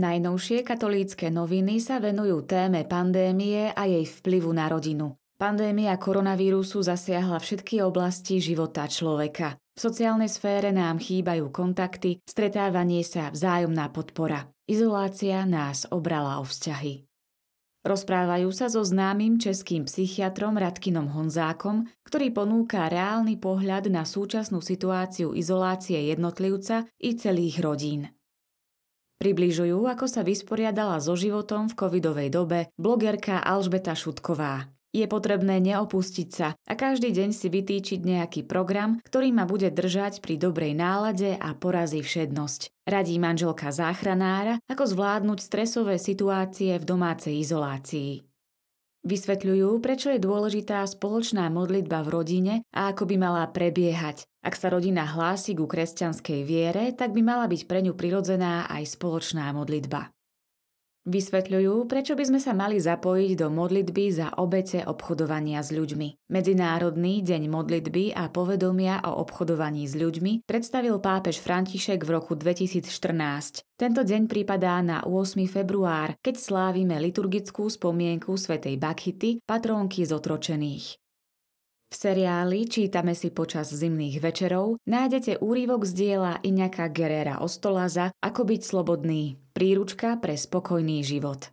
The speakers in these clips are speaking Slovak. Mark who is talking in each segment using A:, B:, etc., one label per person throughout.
A: Najnovšie katolícke noviny sa venujú téme pandémie a jej vplyvu na rodinu. Pandémia koronavírusu zasiahla všetky oblasti života človeka. V sociálnej sfére nám chýbajú kontakty, stretávanie sa, vzájomná podpora. Izolácia nás obrala o vzťahy. Rozprávajú sa so známym českým psychiatrom Radkinom Honzákom, ktorý ponúka reálny pohľad na súčasnú situáciu izolácie jednotlivca i celých rodín. Približujú, ako sa vysporiadala so životom v covidovej dobe blogerka Alžbeta Šutková. Je potrebné neopustiť sa a každý deň si vytýčiť nejaký program, ktorý ma bude držať pri dobrej nálade a porazí všednosť. Radí manželka záchranára, ako zvládnuť stresové situácie v domácej izolácii. Vysvetľujú, prečo je dôležitá spoločná modlitba v rodine a ako by mala prebiehať. Ak sa rodina hlási ku kresťanskej viere, tak by mala byť pre ňu prirodzená aj spoločná modlitba. Vysvetľujú, prečo by sme sa mali zapojiť do modlitby za obete obchodovania s ľuďmi. Medzinárodný deň modlitby a povedomia o obchodovaní s ľuďmi predstavil pápež František v roku 2014. Tento deň pripadá na 8. február, keď slávime liturgickú spomienku svätej Bakhity, patrónky zotročených. Seriáli Čítame si počas zimných večerov nájdete úrivok z diela Iňaka Gerera Ostolaza Ako byť slobodný. Príručka pre spokojný život.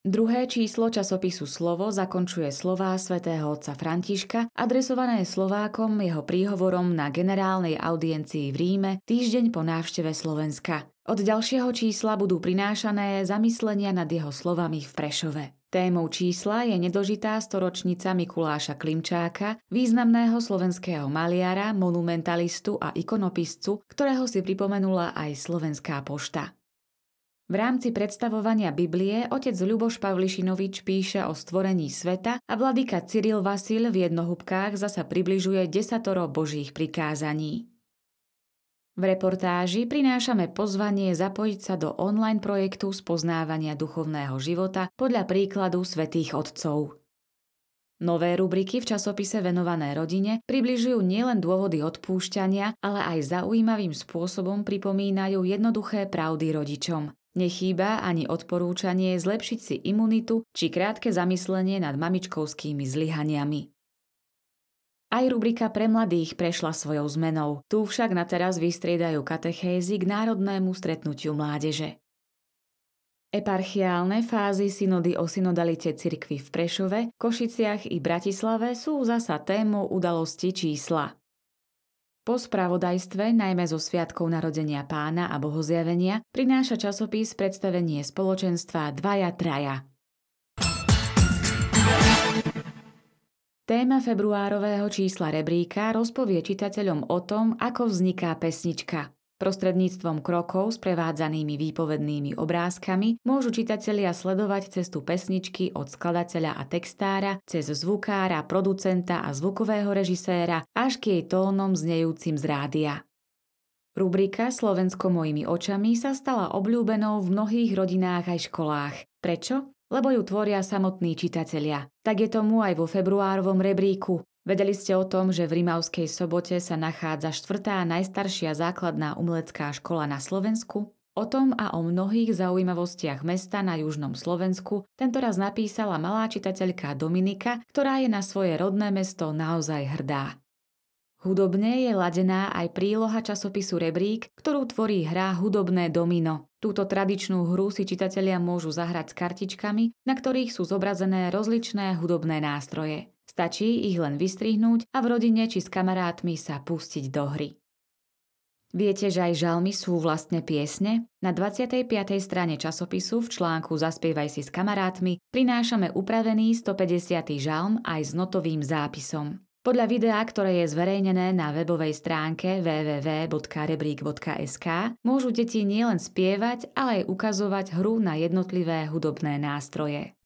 A: Druhé číslo časopisu Slovo zakončuje slová svätého otca Františka, adresované Slovákom jeho príhovorom na generálnej audiencii v Ríme týždeň po návšteve Slovenska. Od ďalšieho čísla budú prinášané zamyslenia nad jeho slovami v Prešove. Témou čísla je nedožitá storočnica Mikuláša Klimčáka, významného slovenského maliara, monumentalistu a ikonopiscu, ktorého si pripomenula aj Slovenská pošta. V rámci predstavovania Biblie otec Ľuboš Pavlišinovič píše o stvorení sveta a vladyka Cyril Vasil v jednohubkách zasa približuje desatoro božích prikázaní. V reportáži prinášame pozvanie zapojiť sa do online projektu spoznávania duchovného života podľa príkladu svätých otcov. Nové rubriky v časopise venované rodine približujú nielen dôvody odpúšťania, ale aj zaujímavým spôsobom pripomínajú jednoduché pravdy rodičom. Nechýba ani odporúčanie zlepšiť si imunitu či krátke zamyslenie nad mamičkovskými zlyhaniami. Aj rubrika pre mladých prešla svojou zmenou. Tu však na teraz vystriedajú katechézy k národnému stretnutiu mládeže. Eparchiálne fázy synody o synodalite cirkvy v Prešove, Košiciach i Bratislave sú zasa témou udalosti čísla. Po spravodajstve, najmä zo sviatkov narodenia pána a bohozjavenia, prináša časopis predstavenie spoločenstva Dvaja Traja. Téma februárového čísla rebríka rozpovie čitateľom o tom, ako vzniká pesnička. Prostredníctvom krokov sprevádzanými výpovednými obrázkami môžu čitatelia sledovať cestu pesničky od skladateľa a textára cez zvukára, producenta a zvukového režiséra až k jej tónom znejúcim z rádia. Rubrika Slovensko mojimi očami sa stala obľúbenou v mnohých rodinách aj školách. Prečo? Lebo ju tvoria samotní čitatelia. Tak je tomu aj vo februárovom rebríku. Vedeli ste o tom, že v Rimavskej sobote sa nachádza štvrtá najstaršia základná umelecká škola na Slovensku? O tom a o mnohých zaujímavostiach mesta na južnom Slovensku tentoraz napísala malá čitateľka Dominika, ktorá je na svoje rodné mesto naozaj hrdá. Hudobne je ladená aj príloha časopisu Rebrík, ktorú tvorí hra Hudobné domino. Túto tradičnú hru si čitatelia môžu zahrať s kartičkami, na ktorých sú zobrazené rozličné hudobné nástroje. Stačí ich len vystrihnúť a v rodine či s kamarátmi sa pustiť do hry. Viete, že aj žalmy sú vlastne piesne? Na 25. strane časopisu v článku Zaspievaj si s kamarátmi prinášame upravený 150. žalm aj s notovým zápisom. Podľa videa, ktoré je zverejnené na webovej stránke www.rebrík.sk, môžu deti nielen spievať, ale aj ukazovať hru na jednotlivé hudobné nástroje.